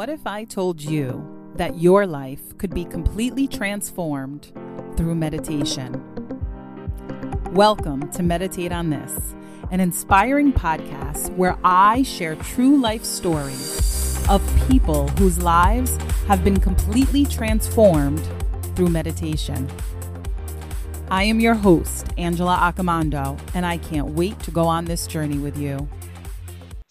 What if I told you that your life could be completely transformed through meditation? Welcome to Meditate on This, an inspiring podcast where I share true life stories of people whose lives have been completely transformed through meditation. I am your host, Angela Accomando, and I can't wait to go on this journey with you.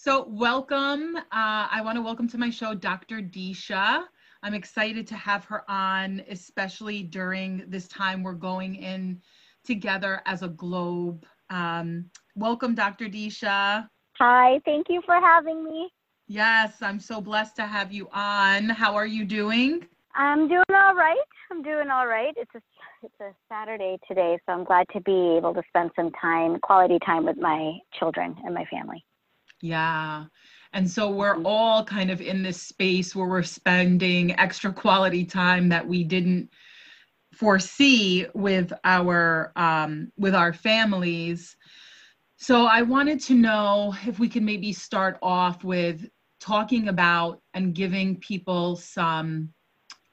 So, welcome. Uh, I want to welcome to my show Dr. Disha. I'm excited to have her on, especially during this time we're going in together as a globe. Um, welcome, Dr. Disha. Hi, thank you for having me. Yes, I'm so blessed to have you on. How are you doing? I'm doing all right. I'm doing all right. It's a it's a Saturday today, so I'm glad to be able to spend some time, quality time with my children and my family. Yeah. And so we're mm-hmm. all kind of in this space where we're spending extra quality time that we didn't foresee with our um, with our families. So I wanted to know if we could maybe start off with talking about and giving people some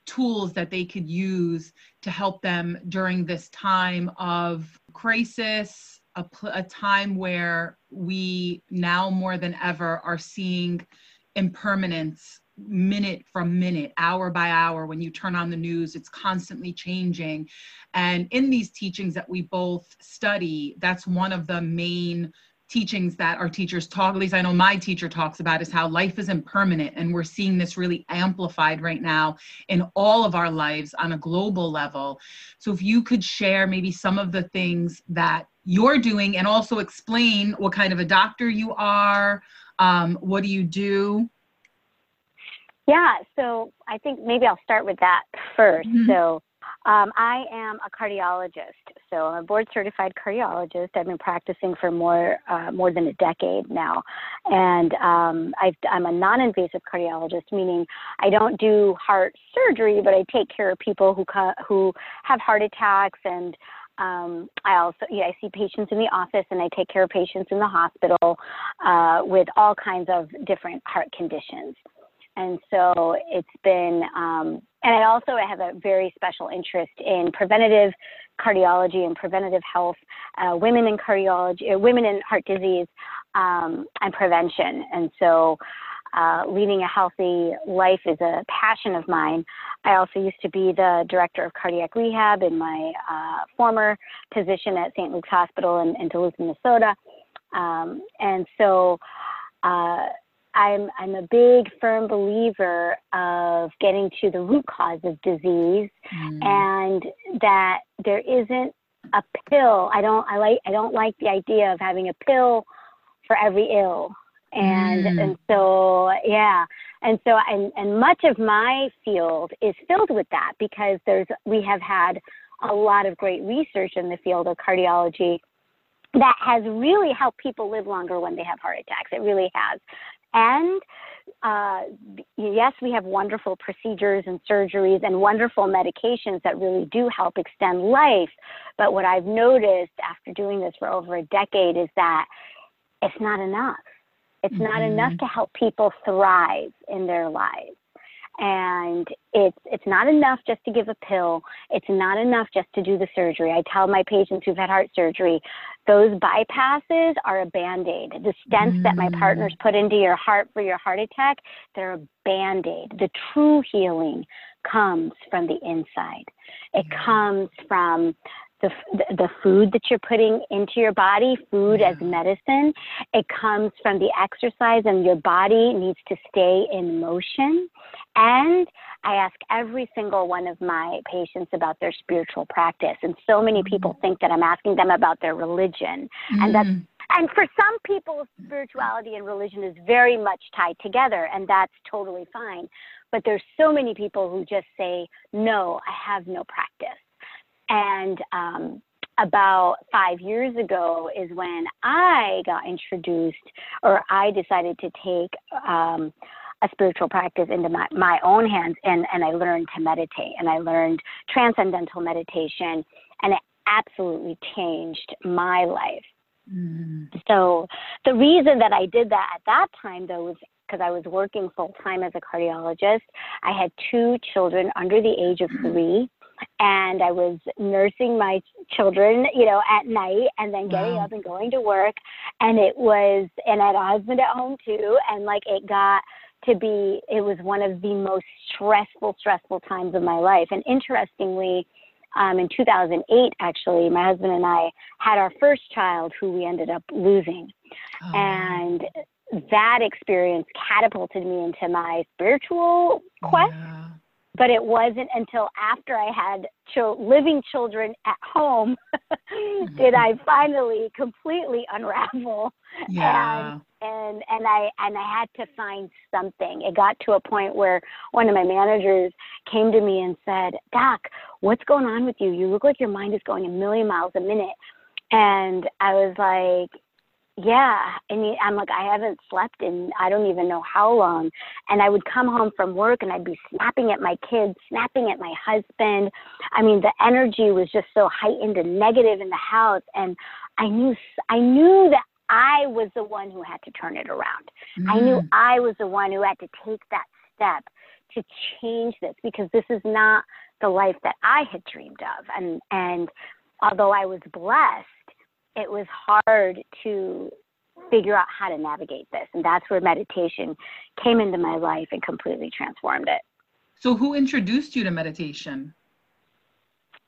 tools that they could use to help them during this time of crisis a, a time where we now more than ever are seeing impermanence minute from minute, hour by hour. When you turn on the news, it's constantly changing. And in these teachings that we both study, that's one of the main teachings that our teachers talk, at least I know my teacher talks about, is how life is impermanent. And we're seeing this really amplified right now in all of our lives on a global level. So if you could share maybe some of the things that you're doing and also explain what kind of a doctor you are, um, what do you do? Yeah, so I think maybe I'll start with that 1st mm-hmm. So um, I am a cardiologist, so I'm a board certified cardiologist. I've been practicing for more uh, more than a decade now, and um, i am a non-invasive cardiologist, meaning I don't do heart surgery, but I take care of people who who have heart attacks and um, I also yeah, I see patients in the office and I take care of patients in the hospital uh, with all kinds of different heart conditions. And so it's been, um, and I also have a very special interest in preventative cardiology and preventative health, uh, women in cardiology, uh, women in heart disease, um, and prevention. And so uh, leading a healthy life is a passion of mine. I also used to be the director of cardiac rehab in my uh, former position at St. Luke's Hospital in, in Duluth, Minnesota. Um, and so uh, I'm I'm a big firm believer of getting to the root cause of disease mm. and that there isn't a pill. I don't I like I don't like the idea of having a pill for every ill. And mm. and so yeah. And so and and much of my field is filled with that because there's we have had a lot of great research in the field of cardiology that has really helped people live longer when they have heart attacks. It really has. And uh, yes, we have wonderful procedures and surgeries and wonderful medications that really do help extend life. But what I've noticed after doing this for over a decade is that it's not enough. It's mm-hmm. not enough to help people thrive in their lives and it's it's not enough just to give a pill it's not enough just to do the surgery i tell my patients who've had heart surgery those bypasses are a band-aid the stents mm. that my partners put into your heart for your heart attack they're a band-aid the true healing comes from the inside it mm. comes from the, the food that you're putting into your body, food yeah. as medicine. It comes from the exercise, and your body needs to stay in motion. And I ask every single one of my patients about their spiritual practice. And so many mm-hmm. people think that I'm asking them about their religion. Mm. And that's mm. and for some people, spirituality and religion is very much tied together, and that's totally fine. But there's so many people who just say, no, I have no practice. And um, about five years ago is when I got introduced, or I decided to take um, a spiritual practice into my, my own hands, and, and I learned to meditate, and I learned transcendental meditation, and it absolutely changed my life. Mm. So the reason that I did that at that time, though, was because I was working full time as a cardiologist. I had two children under the age of three, and I was nursing my children, you know, at night and then getting wow. up and going to work. And it was, and I had a husband at home too. And like it got to be, it was one of the most stressful, stressful times of my life. And interestingly, um, in 2008, actually, my husband and I had our first child who we ended up losing. Oh. And that experience catapulted me into my spiritual quest. Yeah but it wasn't until after I had ch- living children at home did I mm-hmm. finally completely unravel. Yeah. And, and and I and I had to find something. It got to a point where one of my managers came to me and said, "Doc, what's going on with you? You look like your mind is going a million miles a minute." And I was like, yeah and i'm like i haven't slept in i don't even know how long and i would come home from work and i'd be snapping at my kids snapping at my husband i mean the energy was just so heightened and negative in the house and i knew i knew that i was the one who had to turn it around mm. i knew mm. i was the one who had to take that step to change this because this is not the life that i had dreamed of and and although i was blessed it was hard to figure out how to navigate this. And that's where meditation came into my life and completely transformed it. So, who introduced you to meditation?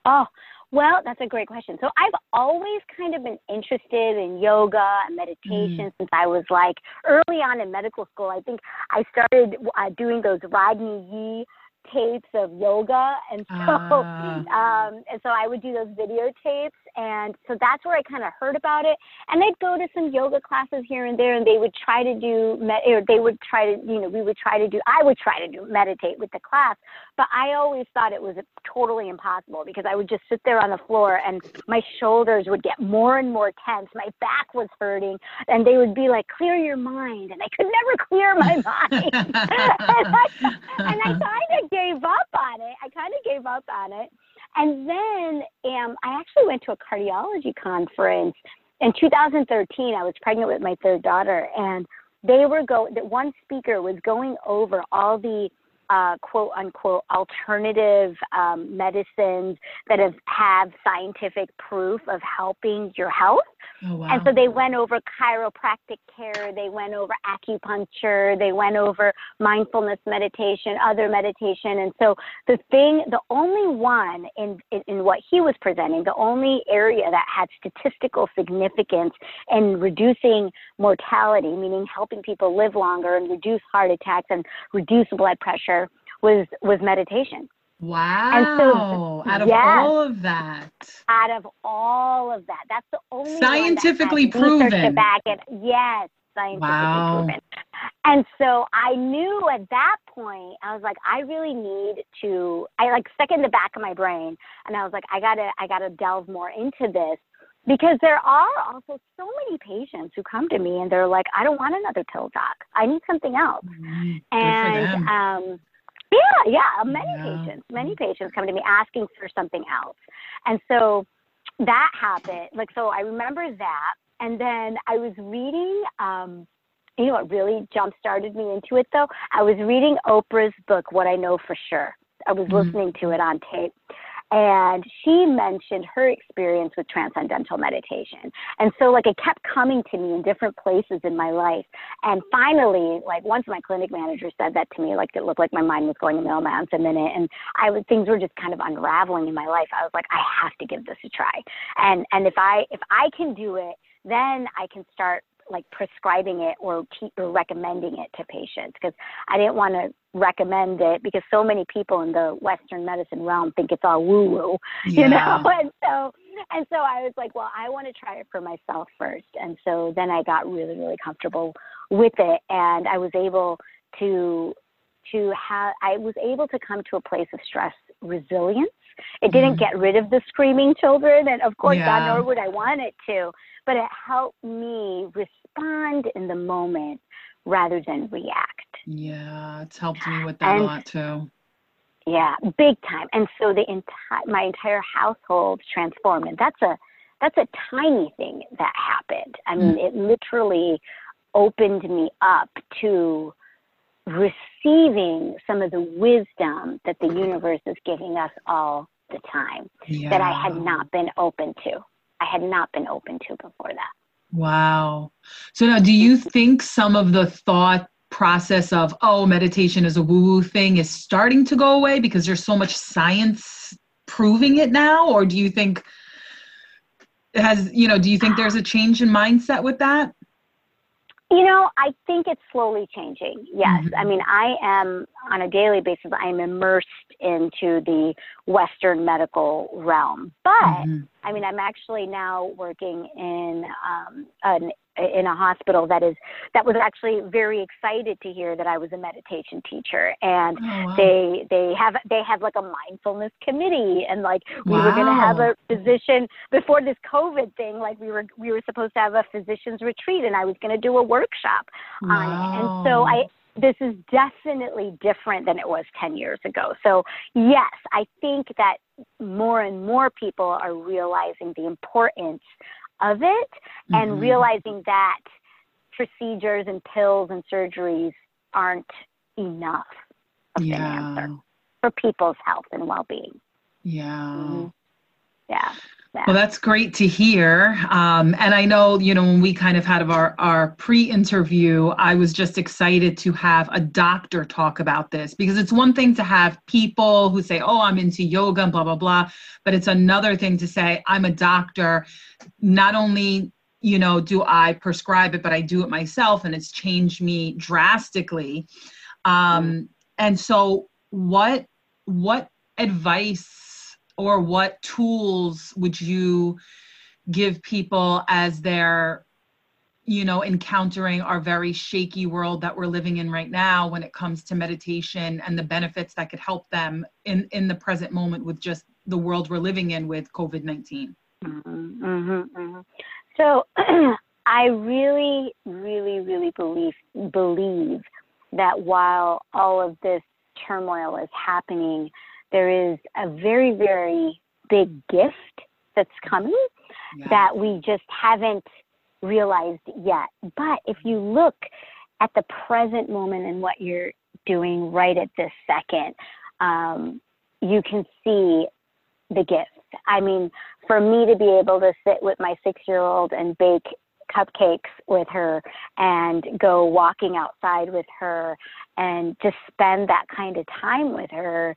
Oh, well, that's a great question. So, I've always kind of been interested in yoga and meditation mm. since I was like early on in medical school. I think I started uh, doing those Rodney Yee tapes of yoga and so uh. um and so I would do those videotapes and so that's where I kind of heard about it and I'd go to some yoga classes here and there and they would try to do med- or they would try to you know we would try to do I would try to do meditate with the class but I always thought it was totally impossible because I would just sit there on the floor and my shoulders would get more and more tense my back was hurting and they would be like clear your mind and I could never clear my mind and I, and I kind of gave up on it. I kind of gave up on it. And then um, I actually went to a cardiology conference in 2013. I was pregnant with my third daughter, and they were go. That one speaker was going over all the uh, quote unquote alternative um, medicines that have have scientific proof of helping your health. Oh, wow. And so they went over chiropractic care, they went over acupuncture, they went over mindfulness meditation, other meditation. And so the thing, the only one in, in, in what he was presenting, the only area that had statistical significance in reducing mortality, meaning helping people live longer and reduce heart attacks and reduce blood pressure, was was meditation. Wow. And So, out of yes, all of that. Out of all of that. That's the only scientifically proven. Back it. Yes, scientifically wow. proven. And so I knew at that point, I was like, I really need to I like stuck in the back of my brain and I was like, I gotta I gotta delve more into this because there are also so many patients who come to me and they're like, I don't want another pill doc. I need something else. Mm-hmm. And um yeah, yeah, many yeah. patients, many patients come to me asking for something else. And so that happened. Like, so I remember that. And then I was reading, um, you know what really jump started me into it though? I was reading Oprah's book, What I Know for Sure. I was mm-hmm. listening to it on tape. And she mentioned her experience with transcendental meditation. And so, like, it kept coming to me in different places in my life. And finally, like, once my clinic manager said that to me, like, it looked like my mind was going a million miles a minute. And I was, things were just kind of unraveling in my life. I was like, I have to give this a try. And, and if I, if I can do it, then I can start like prescribing it or, te- or recommending it to patients because I didn't want to recommend it because so many people in the Western medicine realm think it's all woo woo, yeah. you know. And so and so I was like, well, I want to try it for myself first. And so then I got really really comfortable with it, and I was able to to have I was able to come to a place of stress resilience. It didn't mm. get rid of the screaming children, and of course, yeah. God nor would I want it to, but it helped me respond in the moment rather than react. Yeah, it's helped me with that and, a lot too. Yeah, big time. And so the entire my entire household transformed, and that's a that's a tiny thing that happened. I mean, mm. it literally opened me up to receiving some of the wisdom that the universe is giving us all the time yeah. that I had not been open to. I had not been open to before that. Wow. So now, do you think some of the thought process of, oh, meditation is a woo woo thing is starting to go away because there's so much science proving it now? Or do you think has, you know, do you think there's a change in mindset with that? You know, I think it's slowly changing. Yes. Mm-hmm. I mean, I am on a daily basis, I am immersed into the Western medical realm. But mm-hmm. I mean, I'm actually now working in um, an in a hospital that is that was actually very excited to hear that I was a meditation teacher and oh, wow. they they have they have like a mindfulness committee and like we wow. were going to have a physician before this covid thing like we were we were supposed to have a physician's retreat and I was going to do a workshop wow. on it and so I this is definitely different than it was 10 years ago. So, yes, I think that more and more people are realizing the importance of it mm-hmm. and realizing that procedures and pills and surgeries aren't enough of yeah. an answer for people's health and well-being. Yeah. Mm-hmm. Yeah. Yeah. Well, that's great to hear. Um, and I know, you know, when we kind of had our, our pre interview, I was just excited to have a doctor talk about this because it's one thing to have people who say, oh, I'm into yoga and blah, blah, blah. But it's another thing to say, I'm a doctor. Not only you know do i prescribe it but i do it myself and it's changed me drastically um, and so what what advice or what tools would you give people as they're you know encountering our very shaky world that we're living in right now when it comes to meditation and the benefits that could help them in in the present moment with just the world we're living in with covid-19 mm-hmm, mm-hmm, mm-hmm. so i really really really believe believe that while all of this turmoil is happening there is a very, very big gift that's coming yeah. that we just haven't realized yet. But if you look at the present moment and what you're doing right at this second, um, you can see the gift. I mean, for me to be able to sit with my six year old and bake cupcakes with her and go walking outside with her and just spend that kind of time with her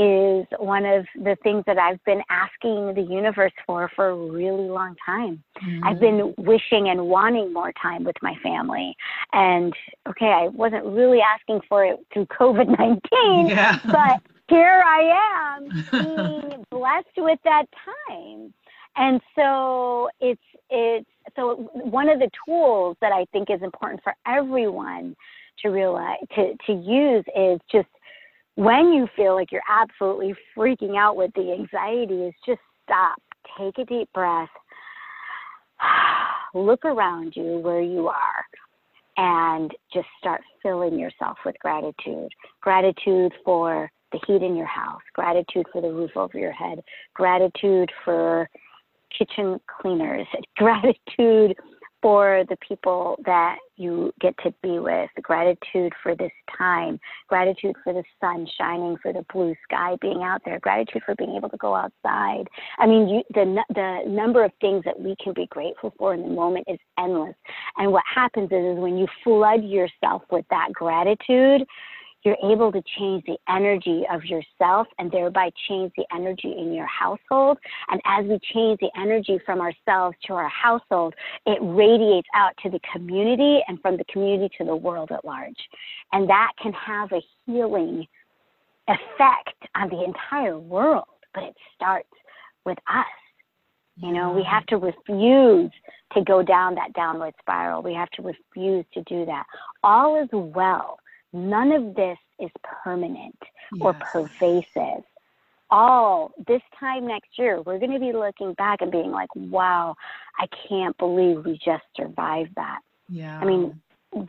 is one of the things that I've been asking the universe for for a really long time. Mm-hmm. I've been wishing and wanting more time with my family. And okay, I wasn't really asking for it through COVID 19, yeah. but here I am being blessed with that time. And so it's it's so one of the tools that I think is important for everyone to realize to to use is just when you feel like you're absolutely freaking out with the anxiety is just stop, take a deep breath, look around you where you are, and just start filling yourself with gratitude. Gratitude for the heat in your house, gratitude for the roof over your head, gratitude for kitchen cleaners, gratitude for the people that you get to be with, gratitude for this time, gratitude for the sun shining, for the blue sky being out there, gratitude for being able to go outside. I mean, you, the the number of things that we can be grateful for in the moment is endless. And what happens is, is when you flood yourself with that gratitude, you're able to change the energy of yourself and thereby change the energy in your household. And as we change the energy from ourselves to our household, it radiates out to the community and from the community to the world at large. And that can have a healing effect on the entire world, but it starts with us. You know, we have to refuse to go down that downward spiral. We have to refuse to do that. All is well none of this is permanent yes. or pervasive. All this time next year, we're going to be looking back and being like, wow, I can't believe we just survived that. Yeah. I mean,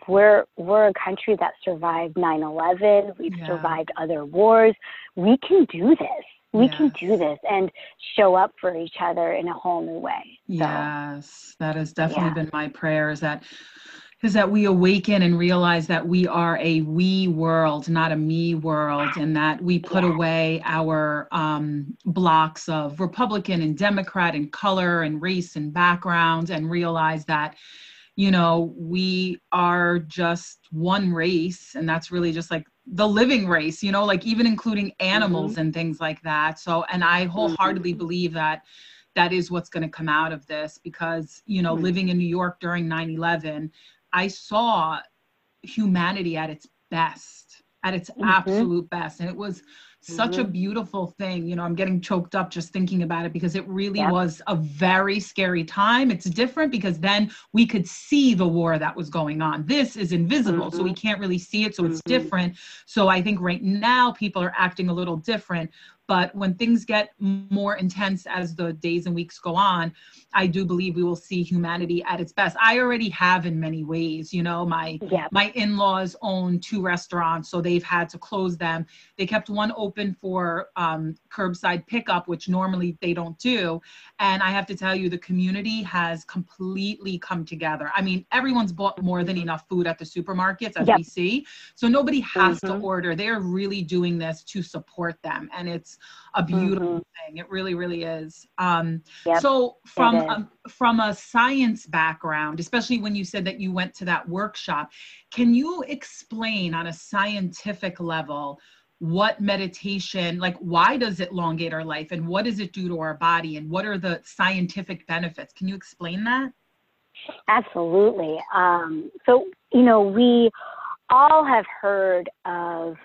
we're we're a country that survived 9/11. We've yeah. survived other wars. We can do this. We yes. can do this and show up for each other in a whole new way. So, yes, that has definitely yeah. been my prayer. Is that is that we awaken and realize that we are a we world, not a me world, and that we put away our um, blocks of Republican and Democrat and color and race and background and realize that, you know, we are just one race. And that's really just like the living race, you know, like even including animals mm-hmm. and things like that. So, and I wholeheartedly mm-hmm. believe that that is what's going to come out of this because you know mm-hmm. living in new york during 9-11 I saw humanity at its best, at its mm-hmm. absolute best. And it was such mm-hmm. a beautiful thing. You know, I'm getting choked up just thinking about it because it really yep. was a very scary time. It's different because then we could see the war that was going on. This is invisible, mm-hmm. so we mm-hmm. can't really see it. So it's mm-hmm. different. So I think right now people are acting a little different. But when things get more intense as the days and weeks go on, I do believe we will see humanity at its best. I already have in many ways. You know, my yeah. my in-laws own two restaurants, so they've had to close them. They kept one open for um, curbside pickup, which normally they don't do. And I have to tell you, the community has completely come together. I mean, everyone's bought more than enough food at the supermarkets, as yep. we see. So nobody has mm-hmm. to order. They are really doing this to support them, and it's a beautiful mm-hmm. thing. It really, really is. Um, yep. So from a, from a science background, especially when you said that you went to that workshop, can you explain on a scientific level? what meditation like why does it elongate our life and what does it do to our body and what are the scientific benefits can you explain that absolutely um, so you know we all have heard of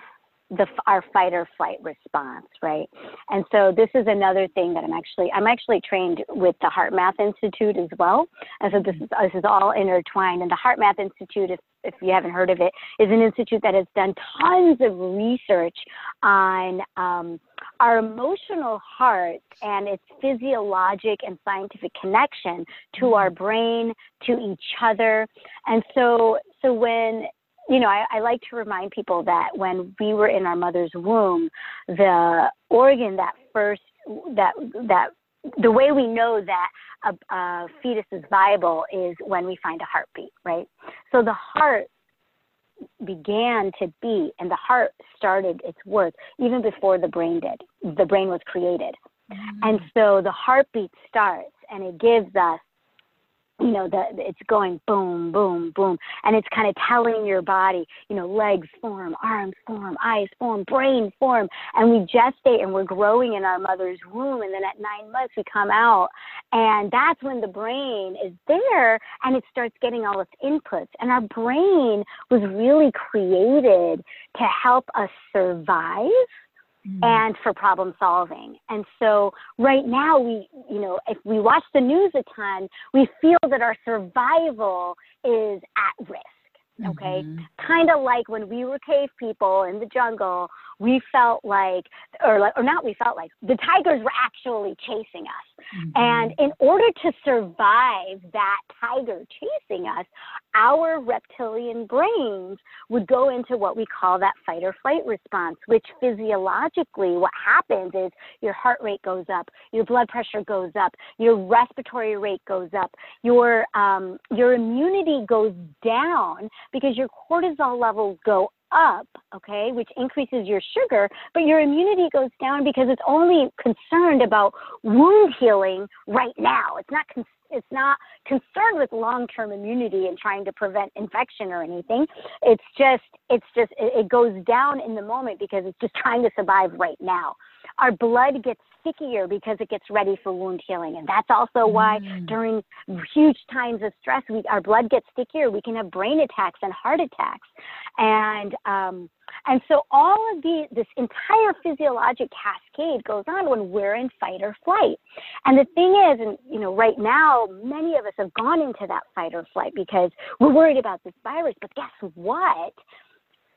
the our fight or flight response, right? And so this is another thing that I'm actually I'm actually trained with the HeartMath Institute as well, and so this is this is all intertwined. And the HeartMath Institute, if if you haven't heard of it, is an institute that has done tons of research on um, our emotional heart and its physiologic and scientific connection to our brain, to each other, and so so when you know, I, I like to remind people that when we were in our mother's womb, the organ that first that that the way we know that a, a fetus is viable is when we find a heartbeat, right? So the heart began to beat and the heart started its work even before the brain did. The brain was created. Mm-hmm. And so the heartbeat starts and it gives us you know the it's going boom boom boom and it's kind of telling your body you know legs form arms form eyes form brain form and we gestate and we're growing in our mother's womb and then at nine months we come out and that's when the brain is there and it starts getting all its inputs and our brain was really created to help us survive mm. and for problem solving. And so right now we, you know, if we watch the news a ton, we feel that our survival is at risk. Okay. Mm-hmm. Kind of like when we were cave people in the jungle, we felt like, or like, or not we felt like, the tigers were actually chasing us. Mm-hmm. And in order to survive that tiger chasing us, our reptilian brains would go into what we call that fight or flight response, which physiologically, what happens is your heart rate goes up, your blood pressure goes up, your respiratory rate goes up, your um, your immunity goes down because your cortisol levels go up, okay, which increases your sugar, but your immunity goes down because it's only concerned about wound healing right now. It's not con- it's not concerned with long-term immunity and trying to prevent infection or anything. It's just it's just it goes down in the moment because it's just trying to survive right now. Our blood gets stickier because it gets ready for wound healing. And that's also why mm. during huge times of stress, we, our blood gets stickier. We can have brain attacks and heart attacks. And, um, and so all of the, this entire physiologic cascade goes on when we're in fight or flight. And the thing is, and you know, right now, many of us have gone into that fight or flight because we're worried about this virus. But guess what?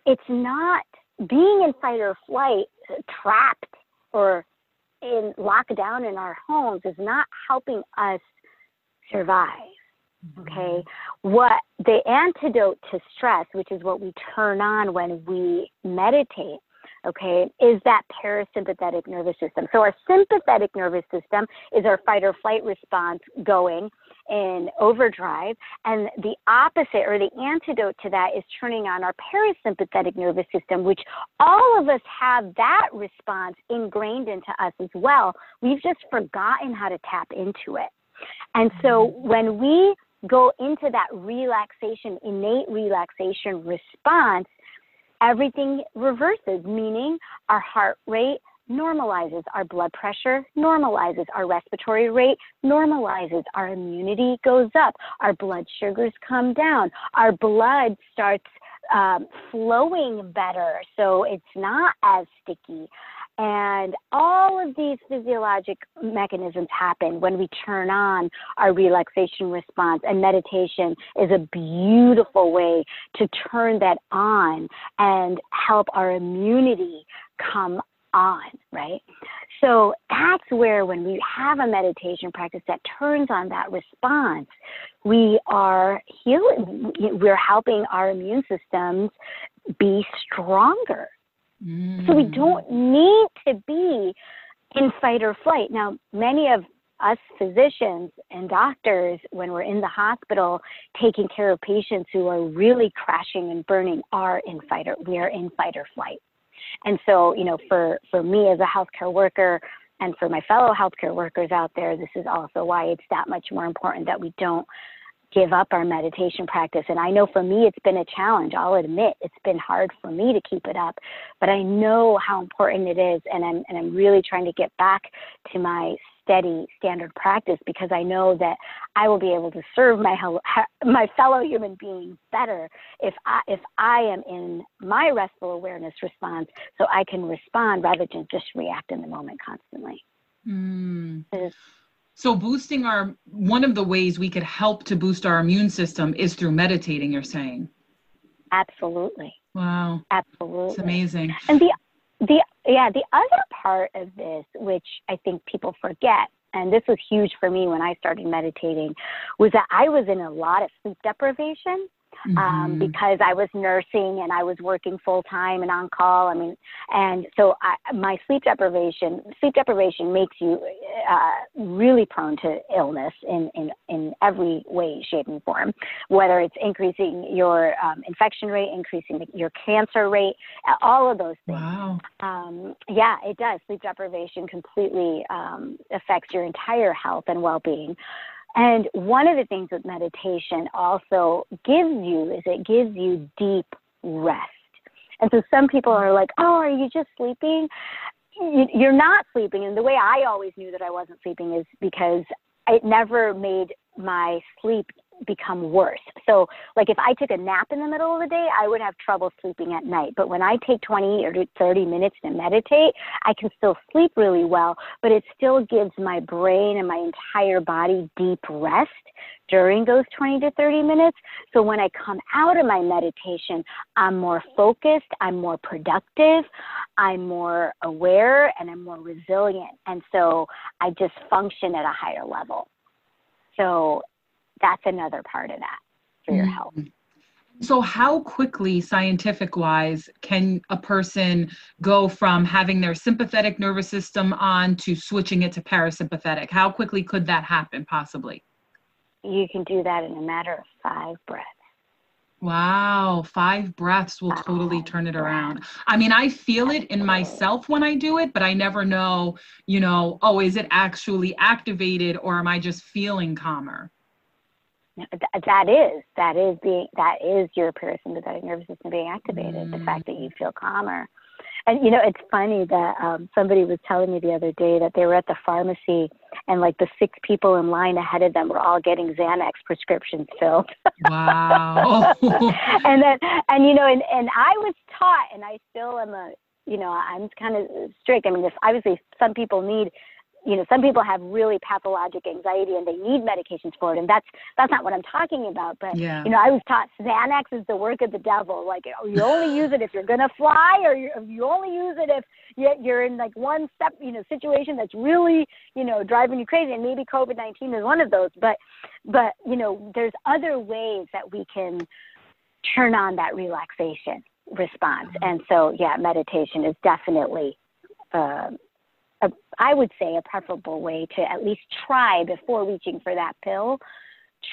It's not being in fight or flight trapped or in lockdown in our homes is not helping us survive. Mm-hmm. Okay. What the antidote to stress, which is what we turn on when we meditate, okay, is that parasympathetic nervous system. So our sympathetic nervous system is our fight or flight response going in overdrive. And the opposite or the antidote to that is turning on our parasympathetic nervous system, which all of us have that response ingrained into us as well. We've just forgotten how to tap into it. And so mm-hmm. when we go into that relaxation, innate relaxation response, everything reverses, meaning our heart rate normalizes, our blood pressure normalizes, our respiratory rate normalizes, our immunity goes up, our blood sugars come down, our blood starts um, flowing better, so it's not as sticky. And all of these physiologic mechanisms happen when we turn on our relaxation response. And meditation is a beautiful way to turn that on and help our immunity come on, right? So that's where when we have a meditation practice that turns on that response, we are healing, we're helping our immune systems be stronger Mm. So we mm. don't need to be in fight or flight. Now, many of us physicians and doctors, when we're in the hospital taking care of patients who are really crashing and burning, are in fight or we are in fight or flight. And so, you know, for for me as a healthcare worker and for my fellow healthcare workers out there, this is also why it's that much more important that we don't give up our meditation practice. And I know for me, it's been a challenge. I'll admit it's been hard for me to keep it up, but I know how important it is. And I'm, and I'm really trying to get back to my steady standard practice because I know that I will be able to serve my, my fellow human beings better if I, if I am in my restful awareness response so I can respond rather than just react in the moment constantly. Mm. So boosting our one of the ways we could help to boost our immune system is through meditating, you're saying. Absolutely. Wow. Absolutely. It's amazing. And the the yeah, the other part of this which I think people forget and this was huge for me when I started meditating was that I was in a lot of sleep deprivation mm-hmm. um, because I was nursing and I was working full time and on call. I mean, and so I, my sleep deprivation, sleep deprivation makes you uh, really prone to illness in, in, in every way, shape, and form, whether it's increasing your um, infection rate, increasing your cancer rate, all of those things. Wow. Um, yeah, it does. Sleep deprivation completely um, affects your entire health and well being. And one of the things that meditation also gives you is it gives you deep rest. And so some people are like, oh, are you just sleeping? You're not sleeping. And the way I always knew that I wasn't sleeping is because it never made my sleep become worse. So, like if I took a nap in the middle of the day, I would have trouble sleeping at night. But when I take 20 or 30 minutes to meditate, I can still sleep really well, but it still gives my brain and my entire body deep rest during those 20 to 30 minutes. So when I come out of my meditation, I'm more focused, I'm more productive, I'm more aware, and I'm more resilient. And so I just function at a higher level. So that's another part of that for your mm-hmm. health. So, how quickly, scientific wise, can a person go from having their sympathetic nervous system on to switching it to parasympathetic? How quickly could that happen, possibly? You can do that in a matter of five breaths. Wow, five breaths will five totally turn it breaths. around. I mean, I feel it in myself when I do it, but I never know, you know, oh, is it actually activated or am I just feeling calmer? That is that is being that is your parasympathetic nervous system being activated. Mm. The fact that you feel calmer. And you know, it's funny that um, somebody was telling me the other day that they were at the pharmacy and like the six people in line ahead of them were all getting Xanax prescriptions filled. Wow. and then, and you know, and and I was taught, and I still am a, you know, I'm kind of strict. I mean, this obviously some people need you know, some people have really pathologic anxiety and they need medications for it, and that's that's not what I'm talking about. But yeah. you know, I was taught Xanax is the work of the devil. Like you only use it if you're gonna fly, or you, you only use it if you're in like one step, you know, situation that's really you know driving you crazy. And maybe COVID-19 is one of those. But but you know, there's other ways that we can turn on that relaxation response. Mm-hmm. And so yeah, meditation is definitely. Uh, a, I would say a preferable way to at least try before reaching for that pill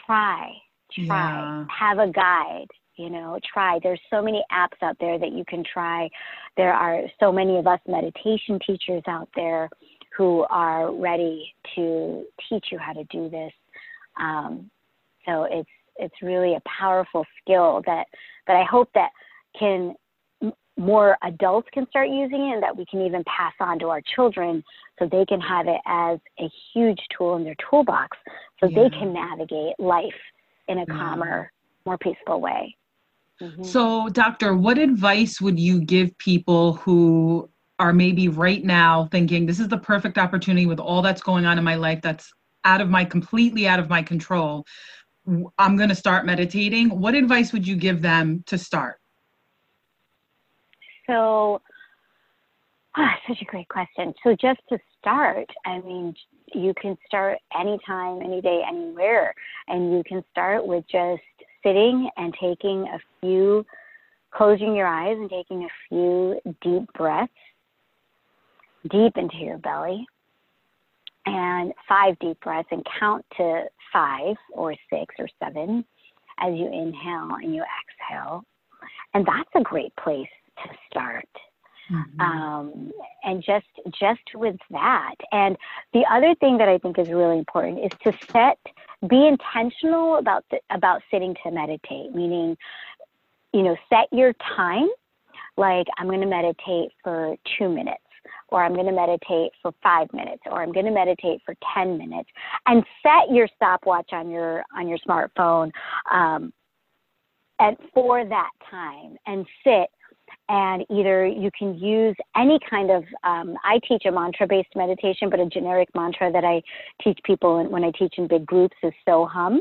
try, try, yeah. have a guide, you know, try. There's so many apps out there that you can try. There are so many of us meditation teachers out there who are ready to teach you how to do this. Um, so it's it's really a powerful skill that that I hope that can more adults can start using it and that we can even pass on to our children so they can have it as a huge tool in their toolbox so yeah. they can navigate life in a yeah. calmer, more peaceful way. Mm-hmm. So, doctor, what advice would you give people who are maybe right now thinking this is the perfect opportunity with all that's going on in my life that's out of my completely out of my control? I'm going to start meditating. What advice would you give them to start? So, ah, such a great question. So, just to start, I mean, you can start anytime, any day, anywhere. And you can start with just sitting and taking a few, closing your eyes and taking a few deep breaths deep into your belly. And five deep breaths and count to five or six or seven as you inhale and you exhale. And that's a great place to start. Mm-hmm. Um, and just just with that and the other thing that i think is really important is to set be intentional about the, about sitting to meditate meaning you know set your time like i'm going to meditate for two minutes or i'm going to meditate for five minutes or i'm going to meditate for 10 minutes and set your stopwatch on your on your smartphone um, and for that time and sit and either you can use any kind of um, i teach a mantra based meditation but a generic mantra that i teach people when i teach in big groups is so hum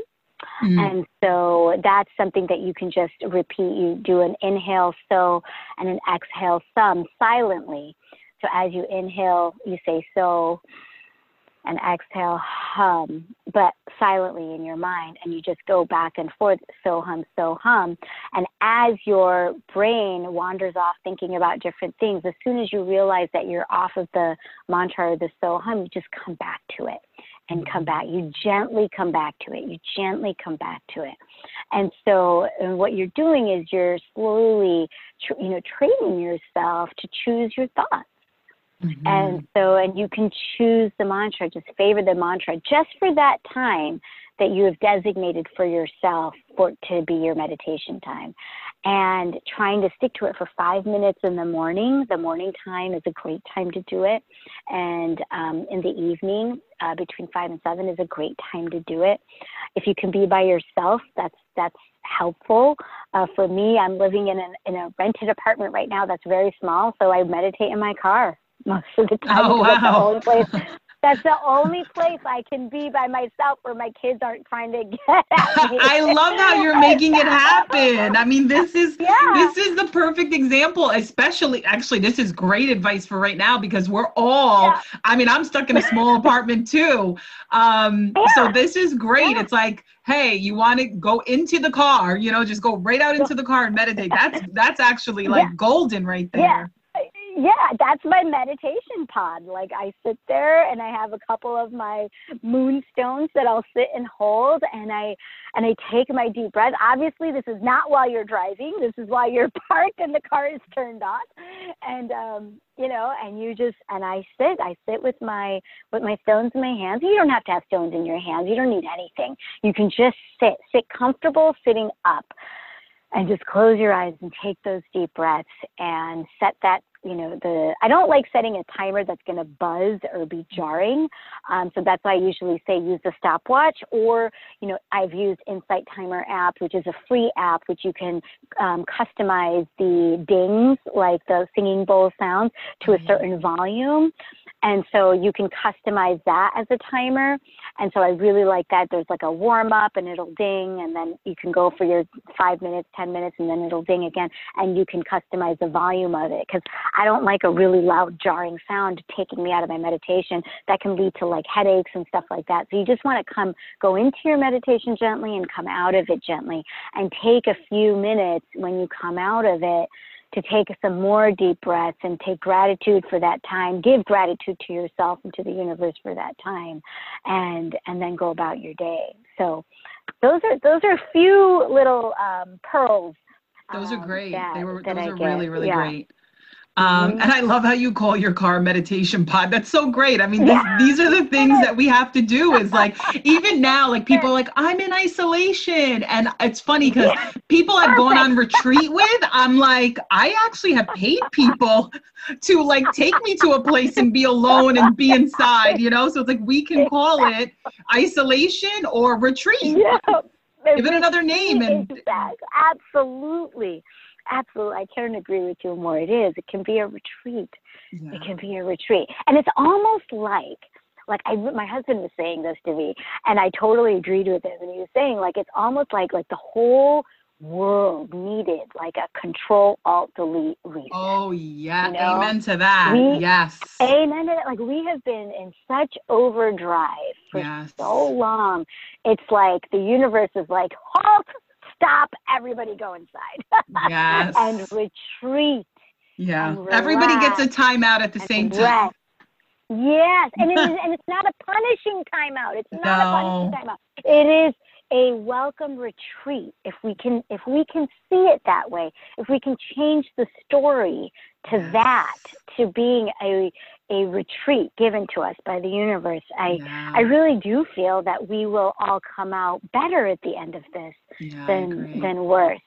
mm-hmm. and so that's something that you can just repeat. You do an inhale so and an exhale sum silently. So as you inhale you say so and exhale hum, but silently in your mind. And you just go back and forth, so hum, so hum. And as your brain wanders off thinking about different things, as soon as you realize that you're off of the mantra or the so hum, you just come back to it and come mm-hmm. back. You gently come back to it. You gently come back to it. And so and what you're doing is you're slowly, you know, training yourself to choose your thoughts Mm-hmm. And so, and you can choose the mantra, just favor the mantra just for that time that you have designated for yourself for to be your meditation time. And trying to stick to it for five minutes in the morning. The morning time is a great time to do it. And um, in the evening, uh, between five and seven is a great time to do it. If you can be by yourself, that's that's helpful. Uh, for me, I'm living in, an, in a rented apartment right now that's very small, so I meditate in my car most of the time. Oh, wow. That's the only place. That's the only place I can be by myself where my kids aren't trying to get at me. I love how you're making it happen. I mean, this is yeah. this is the perfect example, especially actually this is great advice for right now because we're all yeah. I mean, I'm stuck in a small apartment too. Um yeah. so this is great. It's like, hey, you want to go into the car, you know, just go right out into the car and meditate. That's that's actually like golden right there yeah, that's my meditation pod. Like I sit there and I have a couple of my moonstones that I'll sit and hold and I and I take my deep breath. Obviously this is not while you're driving. This is while you're parked and the car is turned off. And um, you know, and you just and I sit, I sit with my with my stones in my hands. You don't have to have stones in your hands. You don't need anything. You can just sit, sit comfortable sitting up and just close your eyes and take those deep breaths and set that you know the i don't like setting a timer that's going to buzz or be jarring um, so that's why i usually say use the stopwatch or you know i've used insight timer app which is a free app which you can um, customize the dings like the singing bowl sounds to a mm-hmm. certain volume and so you can customize that as a timer. And so I really like that. There's like a warm up and it'll ding, and then you can go for your five minutes, 10 minutes, and then it'll ding again. And you can customize the volume of it because I don't like a really loud, jarring sound taking me out of my meditation. That can lead to like headaches and stuff like that. So you just want to come, go into your meditation gently and come out of it gently and take a few minutes when you come out of it to take some more deep breaths and take gratitude for that time give gratitude to yourself and to the universe for that time and and then go about your day so those are those are a few little um, pearls. Those are um, great. that- they were those are really really Yeah. great. Um, Mhm. and I love how you call your car meditation pod. That's so great. I mean, Yeah. these are the things that we have to do. Is like even now, like people are like, I'm in isolation, and it's funny because Yeah. people I've gone on retreat with, I'm like, I actually have paid people to like take me to a place and be alone and be inside, you know? So it's like we can call it isolation or retreat. Yeah. Give it another name and. Absolutely. Absolutely. I couldn't agree with you more. It is. It can be a retreat. Yeah. It can be a retreat. And it's almost like like I my husband was saying this to me and I totally agreed with him and he was saying like it's almost like like the whole world needed like a control alt delete reset. Oh yeah, You know, amen to that. we- yes. Amen. to that. Like we have been in such overdrive for Yes. so long. It's like the universe is like, halt, stop, everybody go inside Yes. and retreat. yeah. and Everybody gets a timeout at the same time. Yes, and it is, and it's not a punishing timeout. It's not a punishing timeout. It is a welcome retreat. If we can, if we can see it that way, if we can change the story to that, to being a a retreat given to us by the universe, I Yeah. I really do feel that we will all come out better at the end of this Yeah, than than worse.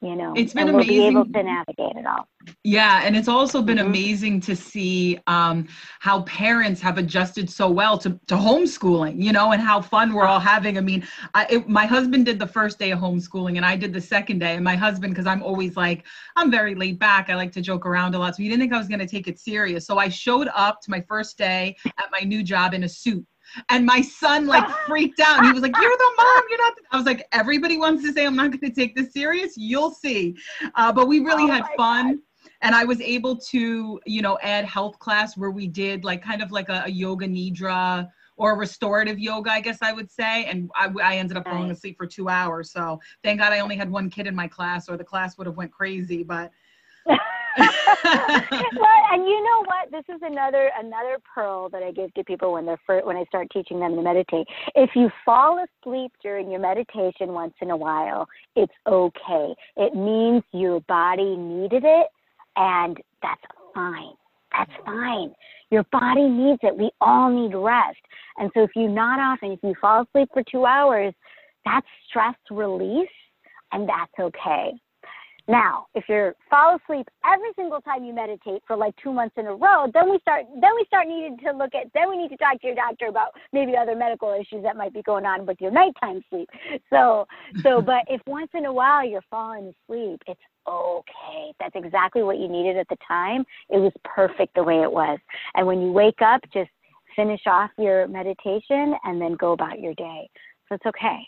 You know, It's been and we'll be able amazing. to navigate it all. Yeah, and it's also been Mhm. amazing to see um, how parents have adjusted so well to, to homeschooling, you know, and how fun we're all having. I mean, I, it, my husband did the first day of homeschooling, and I did the second day. And my husband, because I'm always like, I'm very laid back, I like to joke around a lot. So he didn't think I was going to take it serious. So I showed up to my first day at my new job in a suit. And my son like freaked out. He was like, "You're the mom. You're not." I was like, "Everybody wants to say I'm not going to take this serious. You'll see." Uh, but we really Oh had fun and i was able to you know add health class where we did like kind of like a, a yoga nidra or restorative yoga i guess i would say and i, I ended up falling asleep for two hours so thank god i only had one kid in my class or the class would have went crazy but well, and you know what? This is another another pearl that I give to people when they're fir- when I start teaching them to meditate. If you fall asleep during your meditation once in a while, it's okay. It means your body needed it, and that's fine. That's fine. Your body needs it. We all need rest. And so if you nod off and if you fall asleep for two hours, that's stress release, and that's okay. Now, if you fall asleep every single time you meditate for like two months in a row, then we start then we start needing to look at then we need to talk to your doctor about maybe other medical issues that might be going on with your nighttime sleep. So so but if once in a while you're falling asleep, it's okay. That's exactly what you needed at the time. It was perfect the way it was. And when you wake up, just finish off your meditation and then go about your day. So it's okay.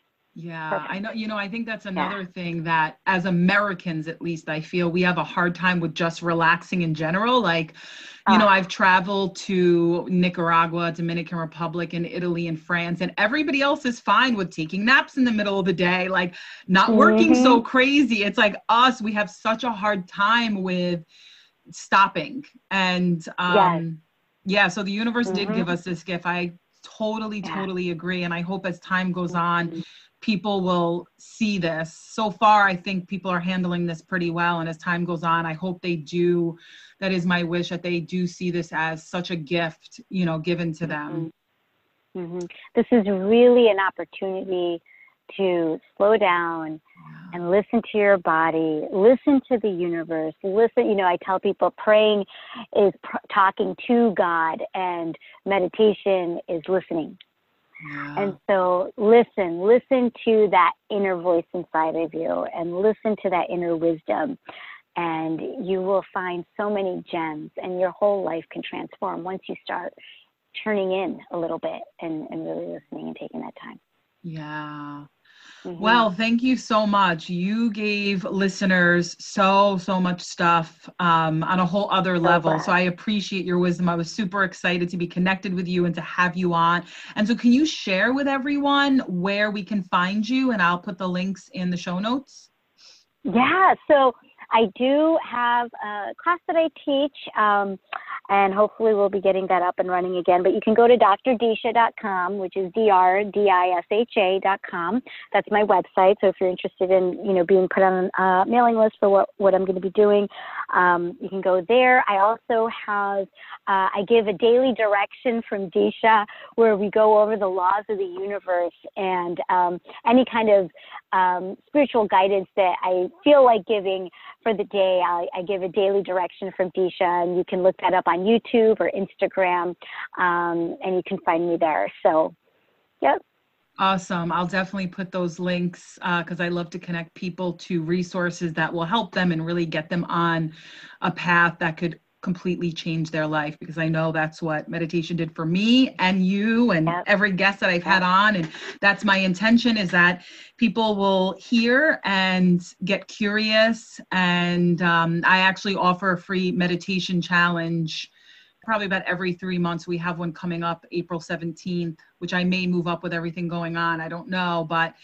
Yeah, Perfect. I know. You know, I think that's another thing that, as Americans at least, I feel we have a hard time with just relaxing in general. Like, you know, Ah. I've traveled to Nicaragua, Dominican Republic, and Italy and France, and everybody else is fine with taking naps in the middle of the day, like not working Mm-hmm. so crazy. It's like us, we have such a hard time with stopping. And um, yeah, so the universe did Mhm. give us this gift. I totally, Yeah. totally agree. And I hope as time goes on, Mhm. People will see this. So far, I think people are handling this pretty well. And as time goes on, I hope they do. That is my wish that they do see this as such a gift, you know, given to them. hmm This is really an opportunity to slow down and listen to your body, listen to the universe, listen. You know, I tell people praying is pr- talking to God, and meditation is listening. Yeah. And so, listen, listen to that inner voice inside of you, and listen to that inner wisdom. And you will find so many gems, and your whole life can transform once you start turning in a little bit and, and really listening and taking that time. yeah. Mhm. Well, thank you so much. You gave listeners so, so much stuff um, on a whole other level. So I appreciate your wisdom. I was super excited to be connected with you and to have you on. And so, can you share with everyone where we can find you? And I'll put the links in the show notes. Yeah, so I do have a class that I teach, um, and hopefully we'll be getting that up and running again. But you can go to drdisha.com, which is d-r-d-i-s-h-a.com. That's my website. So if you're interested in, you know, being put on a mailing list for what, what I'm going to be doing, um, you can go there. I also have, uh, I give a daily direction from Disha where we go over the laws of the universe and um, any kind of um, spiritual guidance that I feel like giving for the day. I, I, give a daily direction from Disha, and you can look that up on YouTube or Instagram, um, and you can find me there. So, yep. Awesome. I'll definitely put those links because uh, I love to connect people to resources that will help them and really get them on a path that could completely change their life because I know that's what meditation did for me and you and yep. every guest that I've had on. And that's my intention is that people will hear and get curious. And um, I actually offer a free meditation challenge probably about every three months. We have one coming up April 17th, which I may move up with everything going on. I don't know, but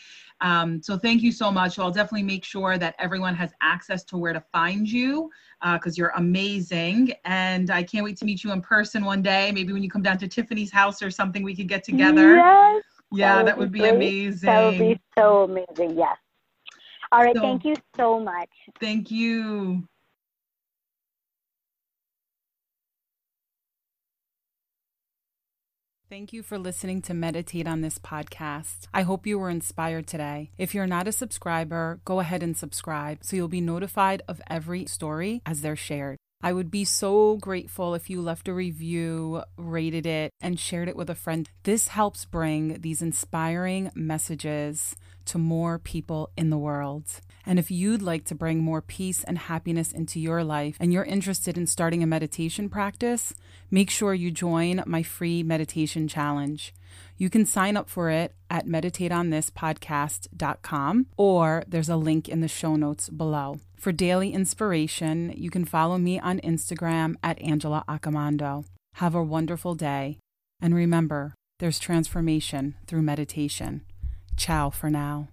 um, so thank you so much. So I'll definitely make sure that everyone has access to where to find you because uh, you're amazing. And I can't wait to meet you in person one day. Maybe when you come down to Tiffany's house or something, we could get together. Yes. Yeah, that would, that would be great. amazing. That would be so amazing. Yes. All right. So, thank you so much. Thank you. Thank you for listening to Meditate on this podcast. I hope you were inspired today. If you're not a subscriber, go ahead and subscribe so you'll be notified of every story as they're shared. I would be so grateful if you left a review, rated it, and shared it with a friend. This helps bring these inspiring messages to more people in the world. And if you'd like to bring more peace and happiness into your life and you're interested in starting a meditation practice, make sure you join my free meditation challenge. You can sign up for it at meditateonthispodcast.com or there's a link in the show notes below. For daily inspiration, you can follow me on Instagram at Angela Accomando. Have a wonderful day. And remember, there's transformation through meditation. Ciao for now.